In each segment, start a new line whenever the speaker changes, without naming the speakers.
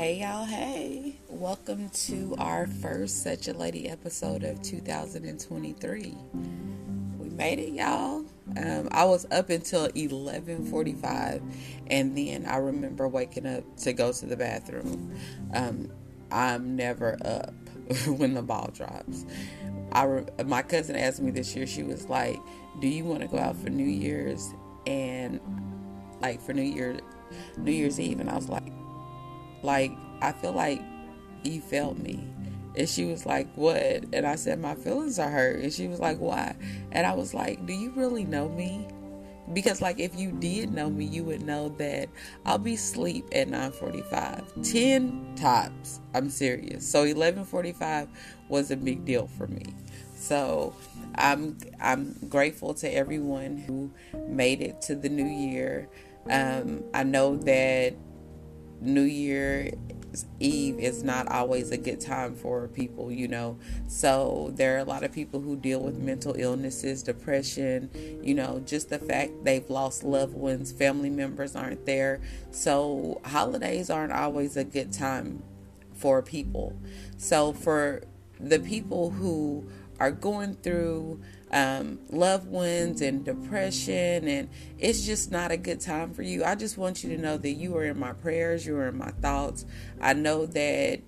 Hey y'all, hey. Welcome to our first Such a Lady episode of 2023. We made it, y'all. Um, I was up until 11:45 and then I remember waking up to go to the bathroom. Um, I'm never up when the ball drops. I re- my cousin asked me this year. She was like, "Do you want to go out for New Year's?" And like for New Year, New Year's Eve, and I was like, like, I feel like he felt me. And she was like, What? And I said, My feelings are hurt. And she was like, Why? And I was like, Do you really know me? Because like if you did know me, you would know that I'll be asleep at 9:45. 10 tops. I'm serious. So 11:45 was a big deal for me. So I'm I'm grateful to everyone who made it to the new year. Um, I know that New Year Eve is not always a good time for people, you know. So there are a lot of people who deal with mental illnesses, depression, you know, just the fact they've lost loved ones, family members aren't there. So holidays aren't always a good time for people. So for the people who are going through um, loved ones and depression, and it's just not a good time for you. I just want you to know that you are in my prayers, you are in my thoughts. I know that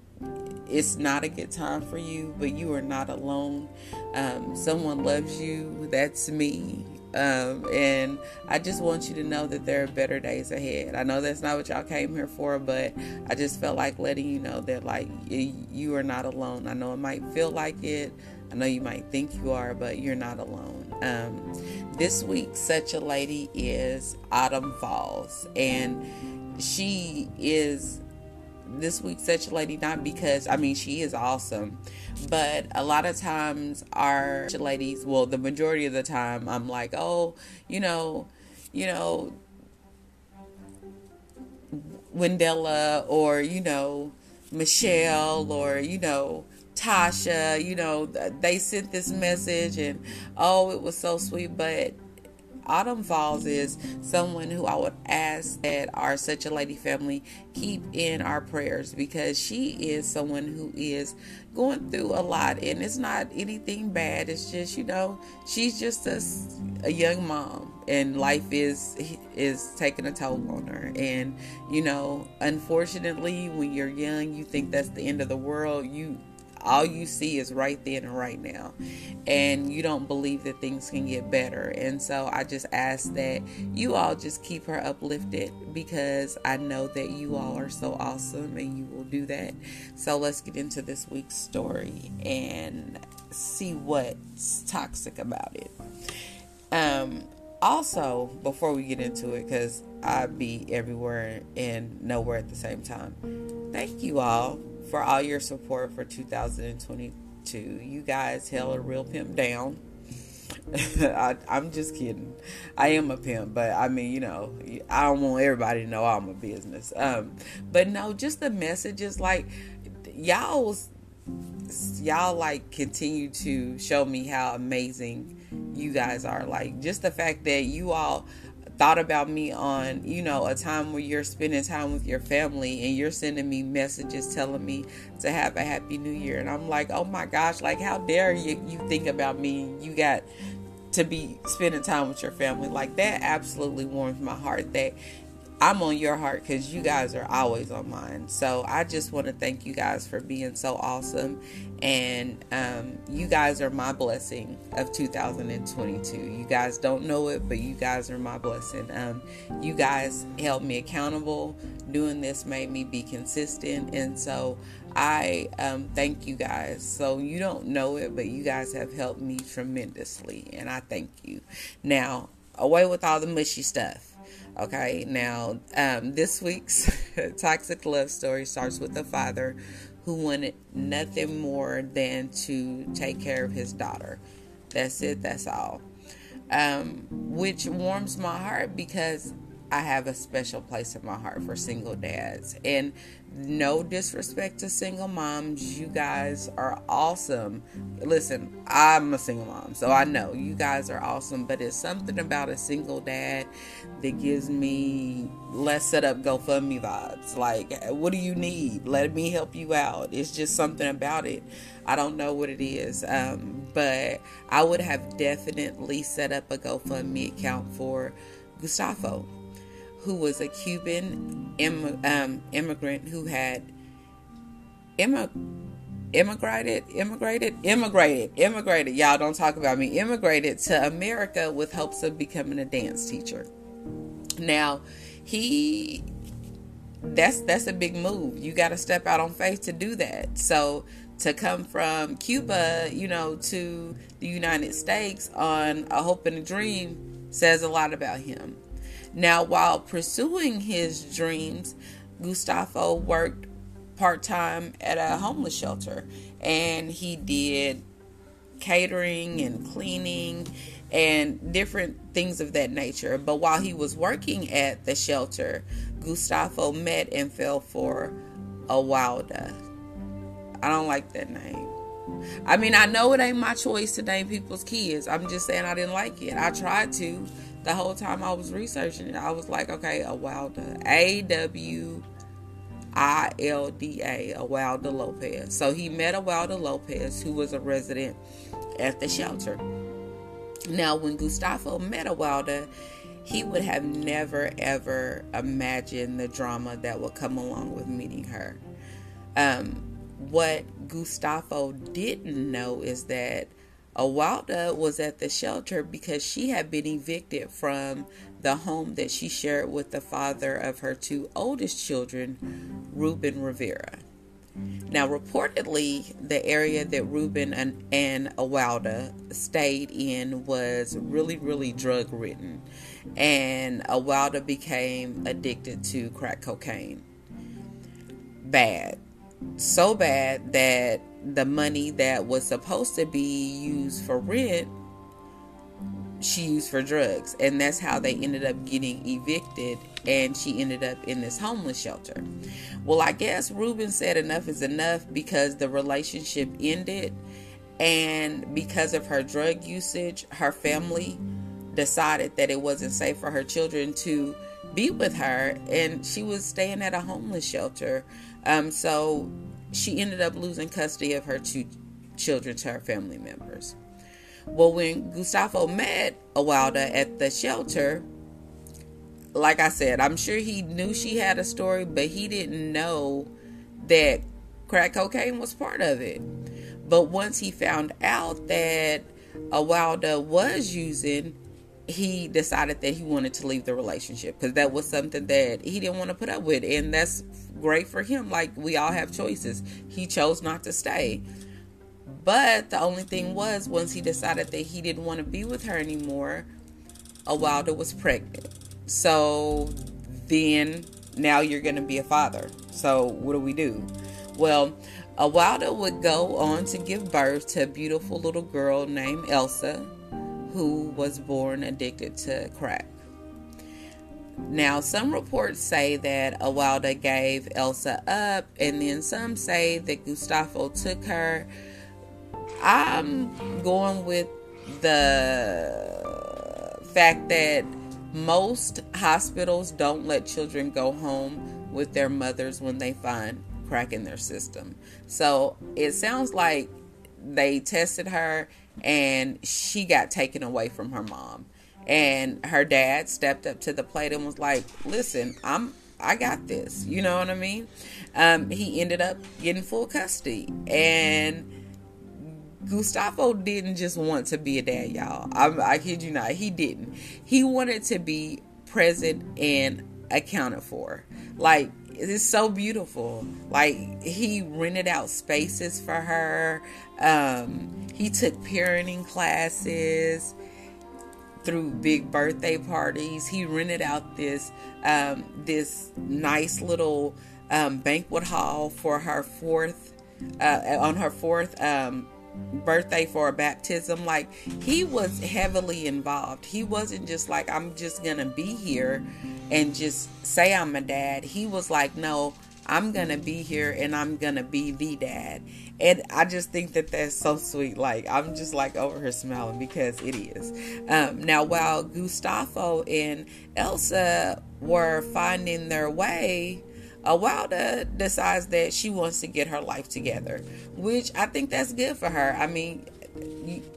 it's not a good time for you, but you are not alone. Um, someone loves you. That's me. Um, and I just want you to know that there are better days ahead. I know that's not what y'all came here for, but I just felt like letting you know that like you are not alone. I know it might feel like it. I know you might think you are, but you're not alone. Um, this week, such a lady is Autumn Falls, and she is this week such a lady not because I mean she is awesome, but a lot of times our ladies, well, the majority of the time, I'm like, oh, you know, you know, Wendella or you know Michelle or you know Tasha, you know, they sent this message and oh, it was so sweet. But Autumn Falls is someone who I would ask that our Such a Lady family keep in our prayers because she is someone who is going through a lot and it's not anything bad. It's just, you know, she's just a, a young mom and life is is taking a toll on her and you know unfortunately when you're young you think that's the end of the world you all you see is right then and right now. And you don't believe that things can get better. And so i just ask that you all just keep her uplifted because i know that you all are so awesome and you will do that. So let's get into this week's story and see what's toxic about it. Um also before we get into it because i be everywhere and nowhere at the same time thank you all for all your support for 2022. You guys held a real pimp down. I, am just kidding. I am a pimp, but I mean, you know, I don't want everybody to know I'm a business. Um, but no, just the messages like y'all, y'all like continue to show me how amazing you guys are. Like just the fact that you all thought about me on, you know, a time where you're spending time with your family and you're sending me messages telling me to have a happy new year. And I'm like, oh my gosh, like, how dare you, you think about me? You got to be spending time with your family. Like, that absolutely warms my heart that I'm on your heart because you guys are always on mine. So I just want to thank you guys for being so awesome. And um, you guys are my blessing of 2022. You guys don't know it, but you guys are my blessing. Um, you guys held me accountable. Doing this made me be consistent. And so I um, thank you guys. So you don't know it, but you guys have helped me tremendously. And I thank you. Now, away with all the mushy stuff Okay, now um, this week's toxic love story starts with a father who wanted nothing more than to take care of his daughter. That's it, that's all. Um, which warms my heart because I have a special place in my heart for single dads. And no disrespect to single moms, you guys are awesome. Listen, I'm a single mom, so I know you guys are awesome, but it's something about a single dad that gives me let's set up GoFundMe vibes. Like, what do you need? Let me help you out. It's just something about it. I don't know what it is, um, but I would have definitely set up a GoFundMe account for Gustavo who was a Cuban Im- um, immigrant who had immigrated, immigrated, immigrated, immigrated. Y'all don't talk about me. Immigrated to America with hopes of becoming a dance teacher. Now, he that's that's a big move. You got to step out on faith to do that. So to come from Cuba, you know, to the United States on a hope and a dream says a lot about him. Now, while pursuing his dreams, Gustavo worked part time at a homeless shelter and he did catering and cleaning and different things of that nature. But while he was working at the shelter, Gustavo met and fell for a Awilda. I don't like that name. I mean, I know it ain't my choice to name people's kids. I'm just saying I didn't like it. I tried to, the whole time I was researching it, I was like, okay, a Wilder, A W I L D A, a Wilder Lopez. So he met a Wilder Lopez who was a resident at the shelter. Now, when Gustavo met a Wilder, he would have never ever imagined the drama that would come along with meeting her. Um, what Gustavo didn't know is that Awilda was at the shelter because she had been evicted from the home that she shared with the father of her two oldest children, Ruben Rivera. Now, reportedly, the area that Ruben and, and Awilda stayed in was really, really drug ridden, and Awilda became addicted to crack cocaine. Bad. So bad that the money that was supposed to be used for rent she used for drugs. And that's how they ended up getting evicted and she ended up in this homeless shelter. Well i guess ruben said enough is enough because the relationship ended and because of her drug usage her family decided that it wasn't safe for her children to be with her and she was staying at a homeless shelter. Um, so she ended up losing custody of her two children to her family members. Well, when Gustavo met Awilda at the shelter, like I said, I'm sure he knew she had a story, but he didn't know that crack cocaine was part of it. But once he found out that Awilda was using, he decided that he wanted to leave the relationship because that was something that he didn't want to put up with. And that's great for him. Like we all have choices. He chose not to stay. But the only thing was, once he decided that he didn't want to be with her anymore, Awilda was pregnant. So then now you're going to be a father. So what do we do? Well, Awilda would go on to give birth to a beautiful little girl named Elsa, who was born addicted to crack. Now, some reports say that Awilda gave Elsa up, and then some say that Gustavo took her. I'm going with the fact that most hospitals don't let children go home with their mothers when they find crack in their system. So it sounds like they tested her and she got taken away from her mom and her dad stepped up to the plate and was like listen i'm i got this you know what i mean um, he ended up getting full custody and Gustavo didn't just want to be a dad, y'all. I'm, I kid you not. He didn't. He wanted to be present and accounted for. Like, it's so beautiful. Like, he rented out spaces for her. Um, he took parenting classes through big birthday parties. He rented out this um, this nice little um, banquet hall for her fourth uh, on her fourth um, birthday for a baptism. Like he was heavily involved. He wasn't just like, I'm just gonna be here and just say I'm a dad. He was like, no, I'm gonna be here and I'm gonna be the dad. And I just think that that's so sweet. Like I'm just like over her smiling because it is. Um, now, while Gustavo and Elsa were finding their way, Wilda decides that she wants to get her life together, which I think that's good for her. I mean,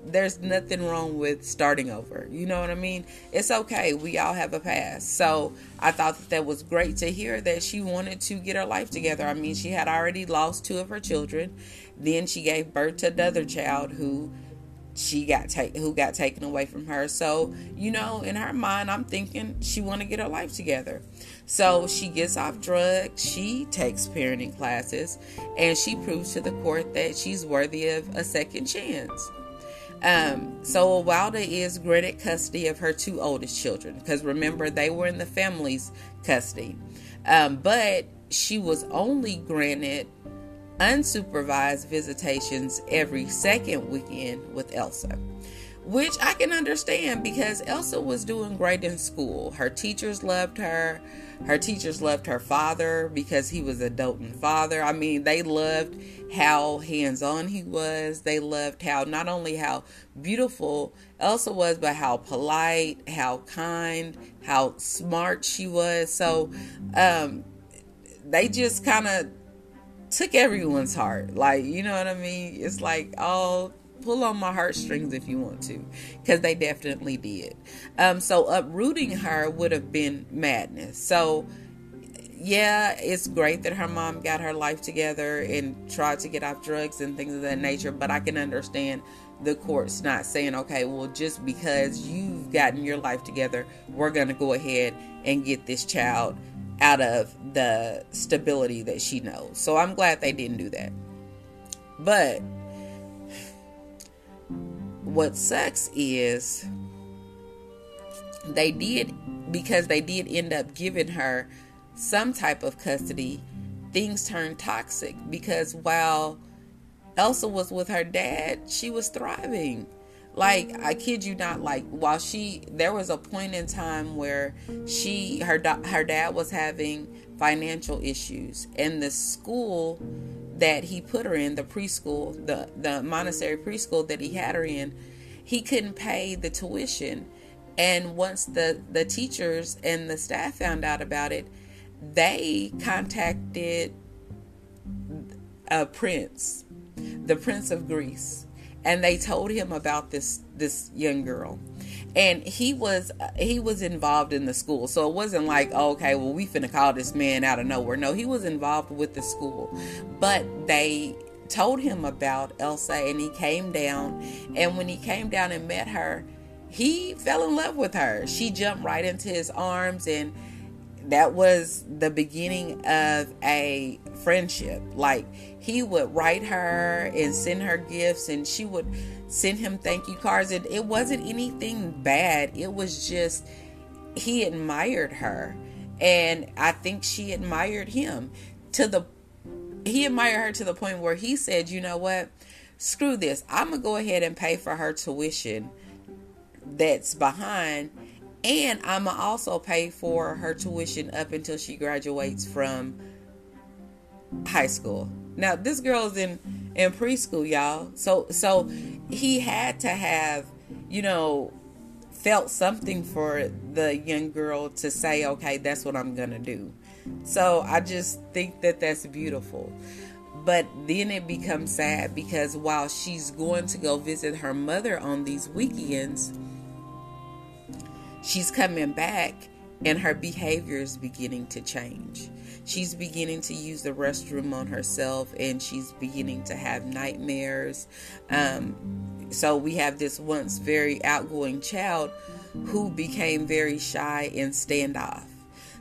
there's nothing wrong with starting over. You know what I mean? It's okay. We all have a past. So I thought that, that was great to hear that she wanted to get her life together. I mean, she had already lost two of her children. Then she gave birth to another child who she got who got taken away from her. So, you know, in her mind, I'm thinking she want to get her life together. So she gets off drugs, she takes parenting classes, and she proves to the court that she's worthy of a second chance. Um, so Wilda is granted custody of her two oldest children because remember they were in the family's custody, um, but she was only granted unsupervised visitations every second weekend with Elsa which I can understand because Elsa was doing great in school. Her teachers loved her. Her teachers loved her father because he was a doting father. I mean, they loved how hands on he was. They loved how not only how beautiful Elsa was, but how polite, how kind, how smart she was. So, um, they just kind of took everyone's heart. Like, you know what I mean? It's like, oh, pull on my heartstrings if you want to, because they definitely did. Um, so uprooting her would have been madness. So yeah, it's great that her mom got her life together and tried to get off drugs and things of that nature, but I can understand the courts not saying, okay, well, just because you've gotten your life together, we're going to go ahead and get this child out of the stability that she knows. So I'm glad they didn't do that. But what sucks is they did because they did end up giving her some type of custody things turned toxic. Because while Elsa was with her dad she was thriving. Like I kid you not like while she there was a point in time where she her her dad was having financial issues and the school that he put her in, the preschool, the, the Montessori preschool that he had her in, he couldn't pay the tuition. And once the, the teachers and the staff found out about it, they contacted a prince, the prince of Greece, and they told him about this this young girl and he was he was involved in the school. So it wasn't like oh, okay well we finna call this man out of nowhere. No he was involved with the school. But they told him about elsa and he came down. And when he came down and met her he fell in love with her. She jumped right into his arms and that was the beginning of a friendship. Like he would write her and send her gifts and she would send him thank you cards and it wasn't anything bad. It was just he admired her and i think she admired him to the he admired her to the point where he said you know what? Screw this. I'm gonna go ahead and pay for her tuition that's behind and i'm gonna also pay for her tuition up until she graduates from high school now this girl's in in preschool, y'all. So so he had to have, you know, felt something for the young girl to say, okay, that's what I'm gonna do. So I just think that that's beautiful. But then it becomes sad because while she's going to go visit her mother on these weekends, she's coming back and her behavior is beginning to change she's beginning to use the restroom on herself and she's beginning to have nightmares. Um, so we have this once very outgoing child who became very shy and standoff,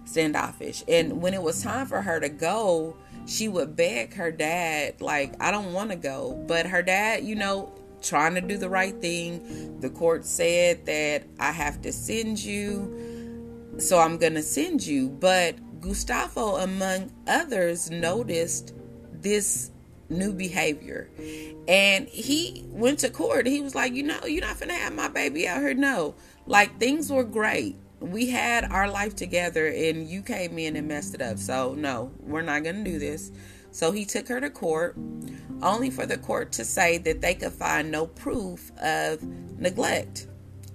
standoffish. And when it was time for her to go, she would beg her dad, like, I don't want to go. But her dad, you know, trying to do the right thing. The court said that I have to send you, so I'm going to send you. But Gustavo, among others, noticed this new behavior. And he went to court. He was like, you know, you're not gonna have my baby out here. No. Like things were great. We had our life together and you came in and messed it up. So no, we're not gonna do this. So he took her to court, only for the court to say that they could find no proof of neglect.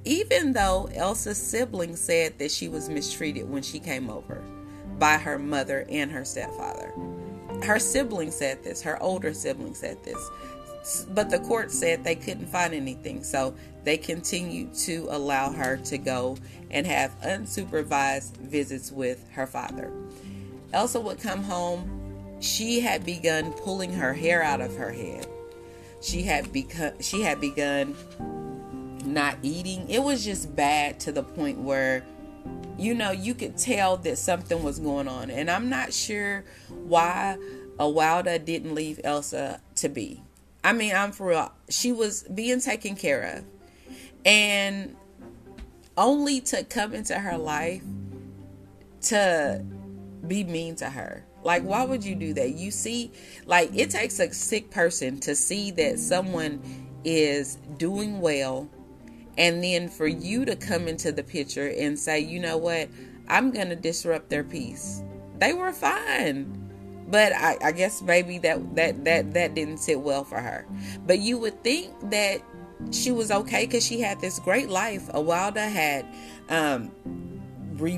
Even though Elsa's siblings said that she was mistreated when she came over by her mother and her stepfather. Her sibling said this, her older sibling said this. But the court said they couldn't find anything, so they continued to allow her to go and have unsupervised visits with her father. Elsa would come home. She had begun pulling her hair out of her head. She had become she had begun not eating. It was just bad to the point where you know, you could tell that something was going on. And I'm not sure why Awilda didn't leave Elsa to be. I mean, I'm for real. She was being taken care of. And only to come into her life to be mean to her. Like, why would you do that? You see, like, it takes a sick person to see that someone is doing well and then for you to come into the picture and say, you know what, I'm going to disrupt their peace. They were fine. But I, I guess maybe that, that that that didn't sit well for her. But you would think that she was okay because she had this great life. Awilda had, um,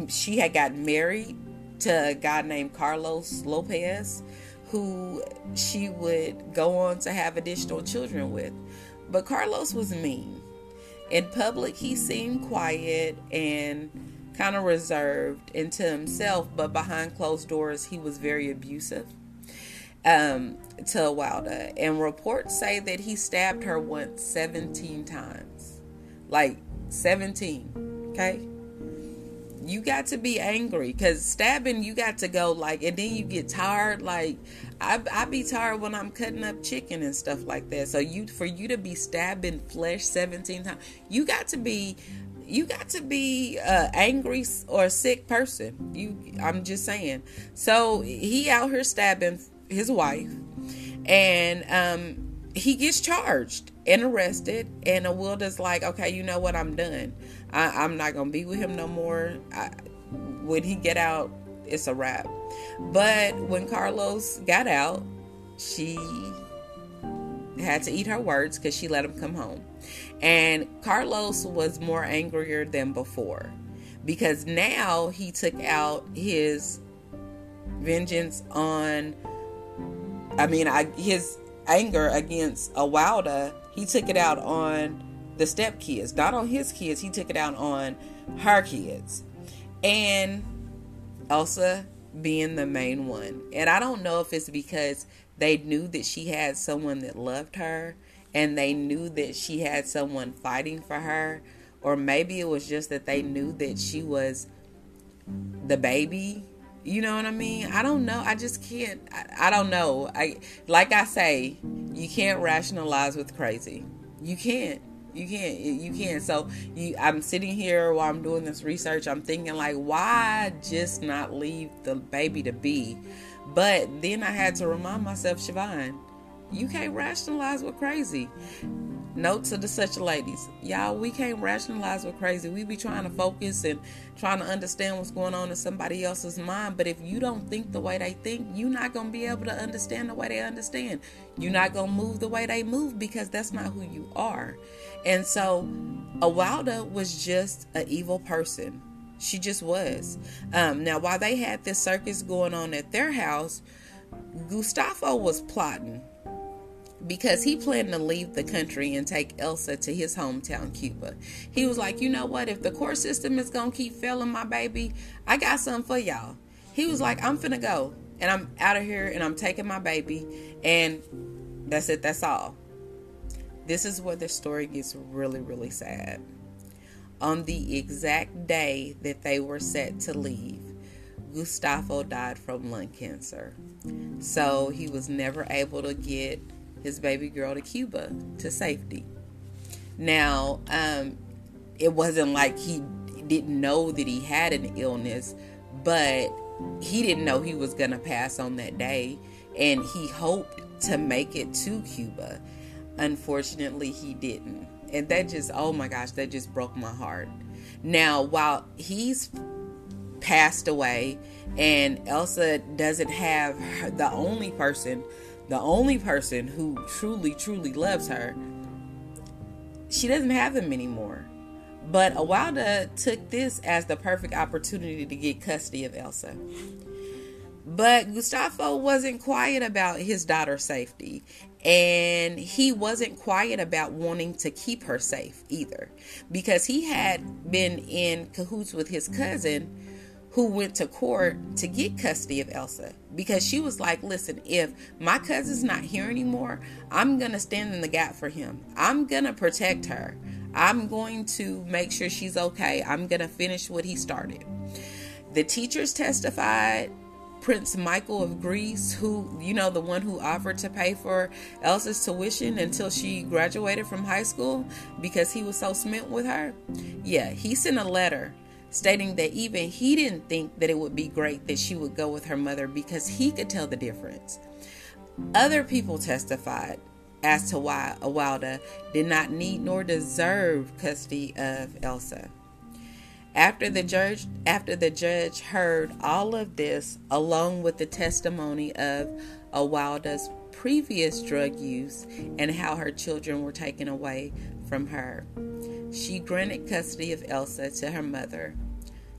she had gotten married to a guy named Carlos Lopez, who she would go on to have additional children with. But Carlos was mean. In public, he seemed quiet and kind of reserved into himself, but behind closed doors, he was very abusive um, to Awilda. And reports say that he stabbed her once 17 times. Like 17, okay? You got to be angry because stabbing, you got to go like, and then you get tired. Like, I I be tired when I'm cutting up chicken and stuff like that. So you for you to be stabbing flesh 17 times, you got to be you got to be a angry or sick person. You I'm just saying. So he out here stabbing his wife and um he gets charged and arrested and Awilda's like, okay, you know what, I'm done. I, am not gonna be with him no more. I, when he get out, it's a wrap. But when Carlos got out, she had to eat her words because she let him come home. And Carlos was more angrier than before because now he took out his vengeance on, I mean, I, his anger against Awilda, he took it out on the step kids, not on his kids, he took it out on her kids. And Elsa being the main one. And I don't know if it's because they knew that she had someone that loved her and they knew that she had someone fighting for her. Or maybe it was just that they knew that she was the baby. You know what i mean? I don't know. I just can't. I, I, don't know. I like i say you can't rationalize with crazy. You can't you can't you can't so you i'm sitting here while i'm doing this research i'm thinking like why just not leave the baby to be but then i had to remind myself siobhan you can't rationalize with crazy Note to the such ladies, y'all, we can't rationalize with crazy. We be trying to focus and trying to understand what's going on in somebody else's mind. But if you don't think the way they think, you're not gonna be able to understand the way they understand. You're not gonna move the way they move because that's not who you are. And so, Awilda was just an evil person. She just was. Um, now, while they had this circus going on at their house, Gustavo was plotting because he planned to leave the country and take Elsa to his hometown, Cuba. He was like, you know what? If the court system is gonna keep failing my baby, I got something for y'all. He was like, I'm finna go and I'm out of here and I'm taking my baby and that's it, that's all. This is where the story gets really, really sad. On the exact day that they were set to leave, Gustavo died from lung cancer. So he was never able to get his baby girl to Cuba to safety. Now, um, it wasn't like he didn't know that he had an illness, but he didn't know he was going to pass on that day. And he hoped to make it to Cuba. Unfortunately, he didn't. And that just, oh my gosh, that just broke my heart. Now, while he's passed away and Elsa doesn't have her, the only person, the only person who truly, truly loves her, she doesn't have him anymore. But Awilda took this as the perfect opportunity to get custody of Elsa. But Gustavo wasn't quiet about his daughter's safety. And he wasn't quiet about wanting to keep her safe either. Because he had been in cahoots with his cousin who went to court to get custody of Elsa because she was like, Listen, if my cousin's not here anymore, I'm going to stand in the gap for him. I'm going to protect her. I'm going to make sure she's okay. I'm going to finish what he started. The teachers testified. Prince Michael of Greece, who, you know, the one who offered to pay for Elsa's tuition until she graduated from high school because he was so smitten with her. Yeah, he sent a letter stating that even he didn't think that it would be great that she would go with her mother because he could tell the difference. Other people testified as to why Awilda did not need nor deserve custody of Elsa. After the judge after the judge heard all of this along with the testimony of Awilda's previous drug use and how her children were taken away from her, she granted custody of Elsa to her mother,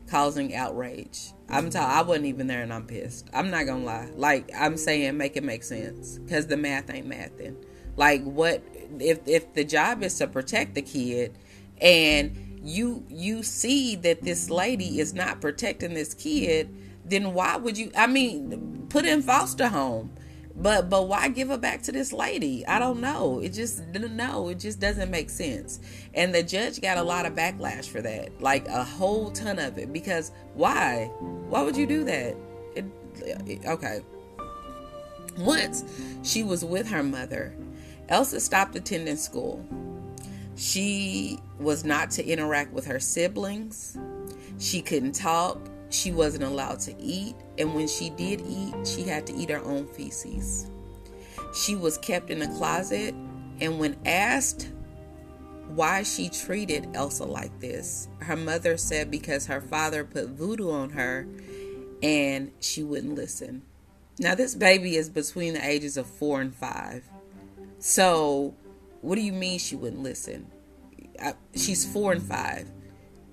causing outrage. I'm t- I wasn't even there and I'm pissed. I'm not gonna lie. Like I'm saying, make it make sense because the math ain't mathing. Like what if if the job is to protect the kid and you you see that this lady is not protecting this kid, then why would you I mean put in foster home. But but why give her back to this lady? I don't know. It just no, it just doesn't make sense. And the judge got a lot of backlash for that. Like a whole ton of it because why? Why would you do that? It, okay. Once she was with her mother Elsa stopped attending school. She was not to interact with her siblings. She couldn't talk. She wasn't allowed to eat. And when she did eat, she had to eat her own feces. She was kept in a closet. And when asked why she treated Elsa like this, her mother said because her father put voodoo on her and she wouldn't listen. Now, this baby is between the ages of four and five. So, what do you mean she wouldn't listen? I, she's four and five.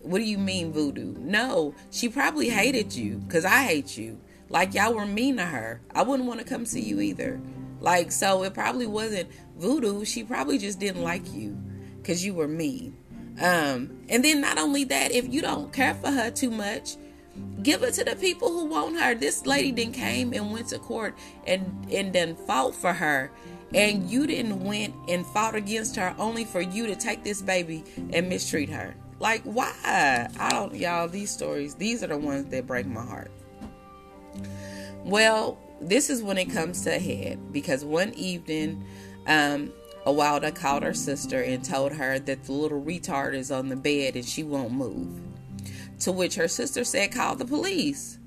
What do you mean voodoo? No, she probably hated you because I hate you. Like y'all were mean to her. I wouldn't want to come see you either. Like, so it probably wasn't voodoo. She probably just didn't like you because you were mean. Um, and then not only that, if you don't care for her too much, give it to the people who want her. This lady then came and went to court and and then fought for her and you didn't went and fought against her only for you to take this baby and mistreat her. Like why? I don't y'all these stories, these are the ones that break my heart. Well, this is when it comes to a head because one evening um Awilda called her sister and told her that the little retard is on the bed and she won't move. To which her sister said, Call the police.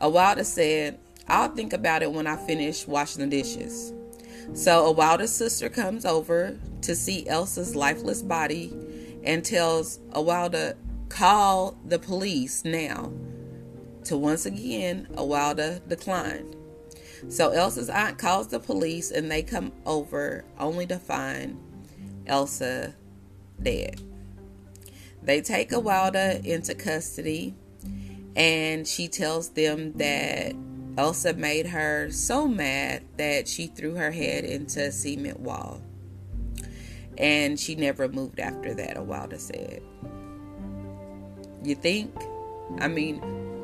Awilda said, I'll think about it when I finish washing the dishes. So a Awilda's sister comes over to see Elsa's lifeless body and tells Awilda, call the police now. To once again, Awilda declined. So Elsa's aunt calls the police and they come over only to find Elsa dead. They take Awilda into custody and she tells them that Elsa made her so mad that she threw her head into a cement wall. And she never moved after that, Awilda said. You think? I mean,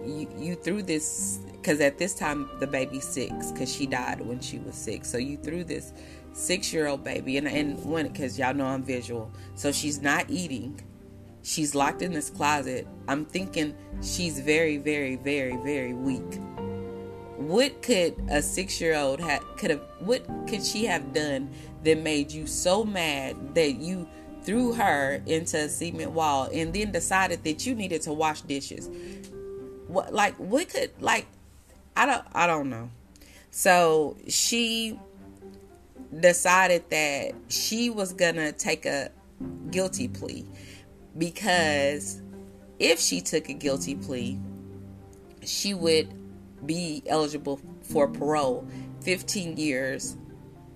you, you threw this, because at this time the baby's six, because she died when she was six. So you threw this six year old baby, and, and when, because y'all know I'm visual. So she's not eating. She's locked in this closet. I'm thinking she's very, very, very, very weak what could a six year old have could have what could she have done that made you so mad that you threw her into a cement wall and then decided that you needed to wash dishes? What like what could like i don't i don't know. So she decided that she was gonna take a guilty plea because if she took a guilty plea, she would be eligible for parole 15 years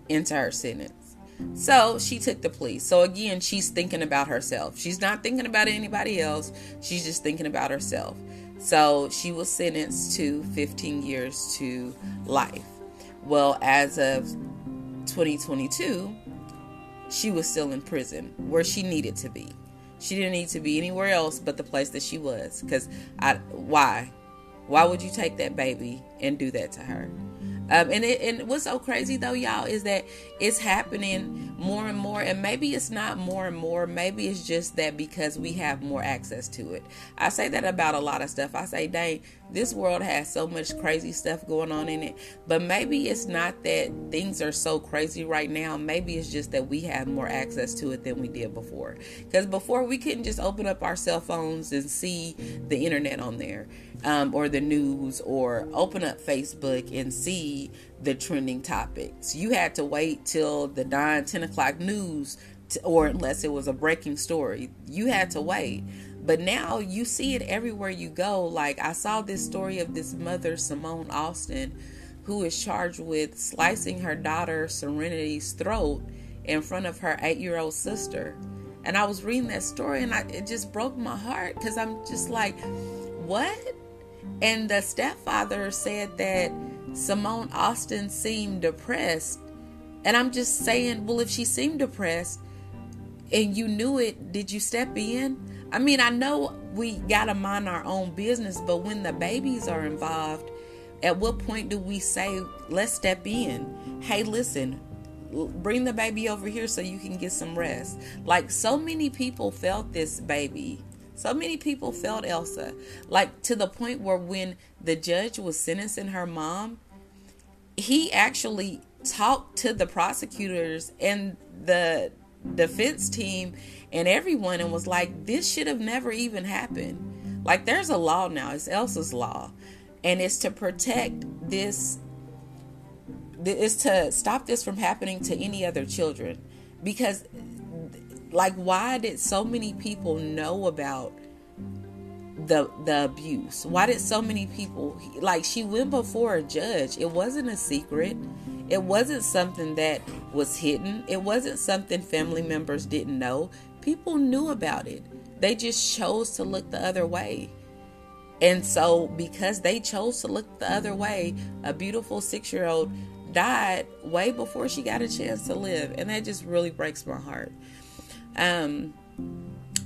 into her sentence. So she took the plea. So again, she's thinking about herself. She's not thinking about anybody else. She's just thinking about herself. So she was sentenced to 15 years to life. Well, as of 2022, she was still in prison where she needed to be. She didn't need to be anywhere else but the place that she was. Because I, why? Why would you take that baby and do that to her? Um, and it, and what's so crazy though, y'all, is that it's happening more and more. And maybe it's not more and more. Maybe it's just that because we have more access to it. I say that about a lot of stuff. I say, dang, this world has so much crazy stuff going on in it. But maybe it's not that things are so crazy right now. Maybe it's just that we have more access to it than we did before. Because before we couldn't just open up our cell phones and see the internet on there um, or the news or open up Facebook and see the trending topics. You had to wait till the 9, 10 o'clock news, to, or unless it was a breaking story, you had to wait. But now you see it everywhere you go. Like I saw this story of this mother, Simone Austin, who is charged with slicing her daughter Serenity's throat in front of her eight year old sister. And I was reading that story and I, it just broke my heart because I'm just like, what? And the stepfather said that Simone Austin seemed depressed. And I'm just saying, well, if she seemed depressed and you knew it, did you step in? I mean, I know we got to mind our own business, but when the babies are involved, at what point do we say, let's step in? Hey, listen, bring the baby over here so you can get some rest. Like so many people felt this baby so many people felt Elsa, like to the point where when the judge was sentencing her mom, he actually talked to the prosecutors and the defense team and everyone and was like, this should have never even happened. Like, there's a law now, it's Elsa's law, and it's to protect this, it's to stop this from happening to any other children. Because like why did so many people know about the the abuse? Why did so many people like she went before a judge. It wasn't a secret. It wasn't something that was hidden. It wasn't something family members didn't know. People knew about it. They just chose to look the other way. And so because they chose to look the other way a beautiful 6-year-old died way before she got a chance to live. And that just really breaks my heart um,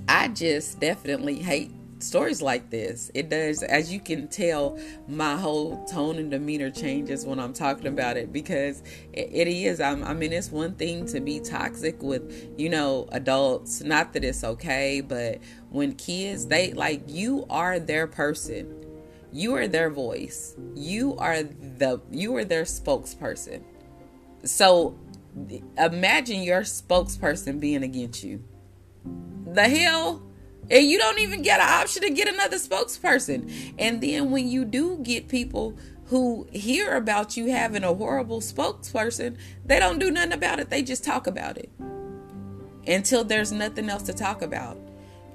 I just definitely hate stories like this. It does, as you can tell, my whole tone and demeanor changes when I'm talking about it because it, it is. I'm, I mean, it's one thing to be toxic with, you know, adults. Not that it's okay, but when kids, they like you are their person. You are their voice. You are the you are their spokesperson. So imagine your spokesperson being against you. The hell? And you don't even get an option to get another spokesperson. And then when you do get people who hear about you having a horrible spokesperson, they don't do nothing about it. They just talk about it until there's nothing else to talk about.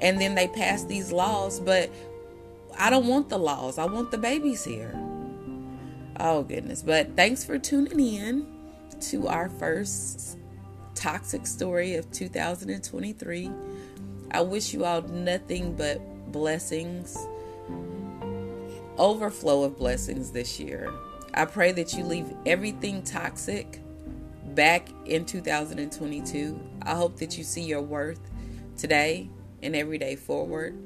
And then they pass these laws, but I don't want the laws. I want the babies here. Oh, goodness. But thanks for tuning in to our first toxic story of 2023. I wish you all nothing but blessings, overflow of blessings this year. I pray that you leave everything toxic back in 2022. I hope that you see your worth today and every day forward.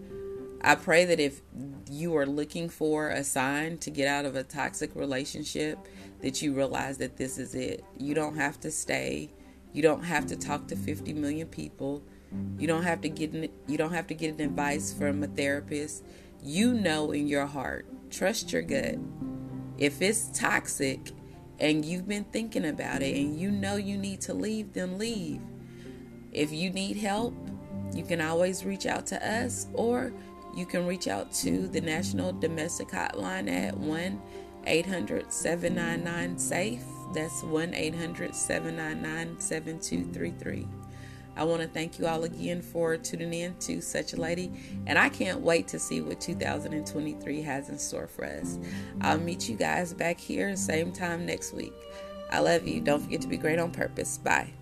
I pray that if you are looking for a sign to get out of a toxic relationship, that you realize that this is it. You don't have to stay. You don't have to talk to 50 million people. You don't have to get an, you don't have to get an advice from a therapist. You know in your heart. Trust your gut. If it's toxic and you've been thinking about it and you know you need to leave, then leave. If you need help, you can always reach out to us or you can reach out to the National Domestic Hotline at 1 800 799 SAFE. That's 1 800 799 7233. I want to thank you all again for tuning in to Such a Lady, and I can't wait to see what 2023 has in store for us. I'll meet you guys back here same time next week. I love you. Don't forget to be great on purpose. Bye.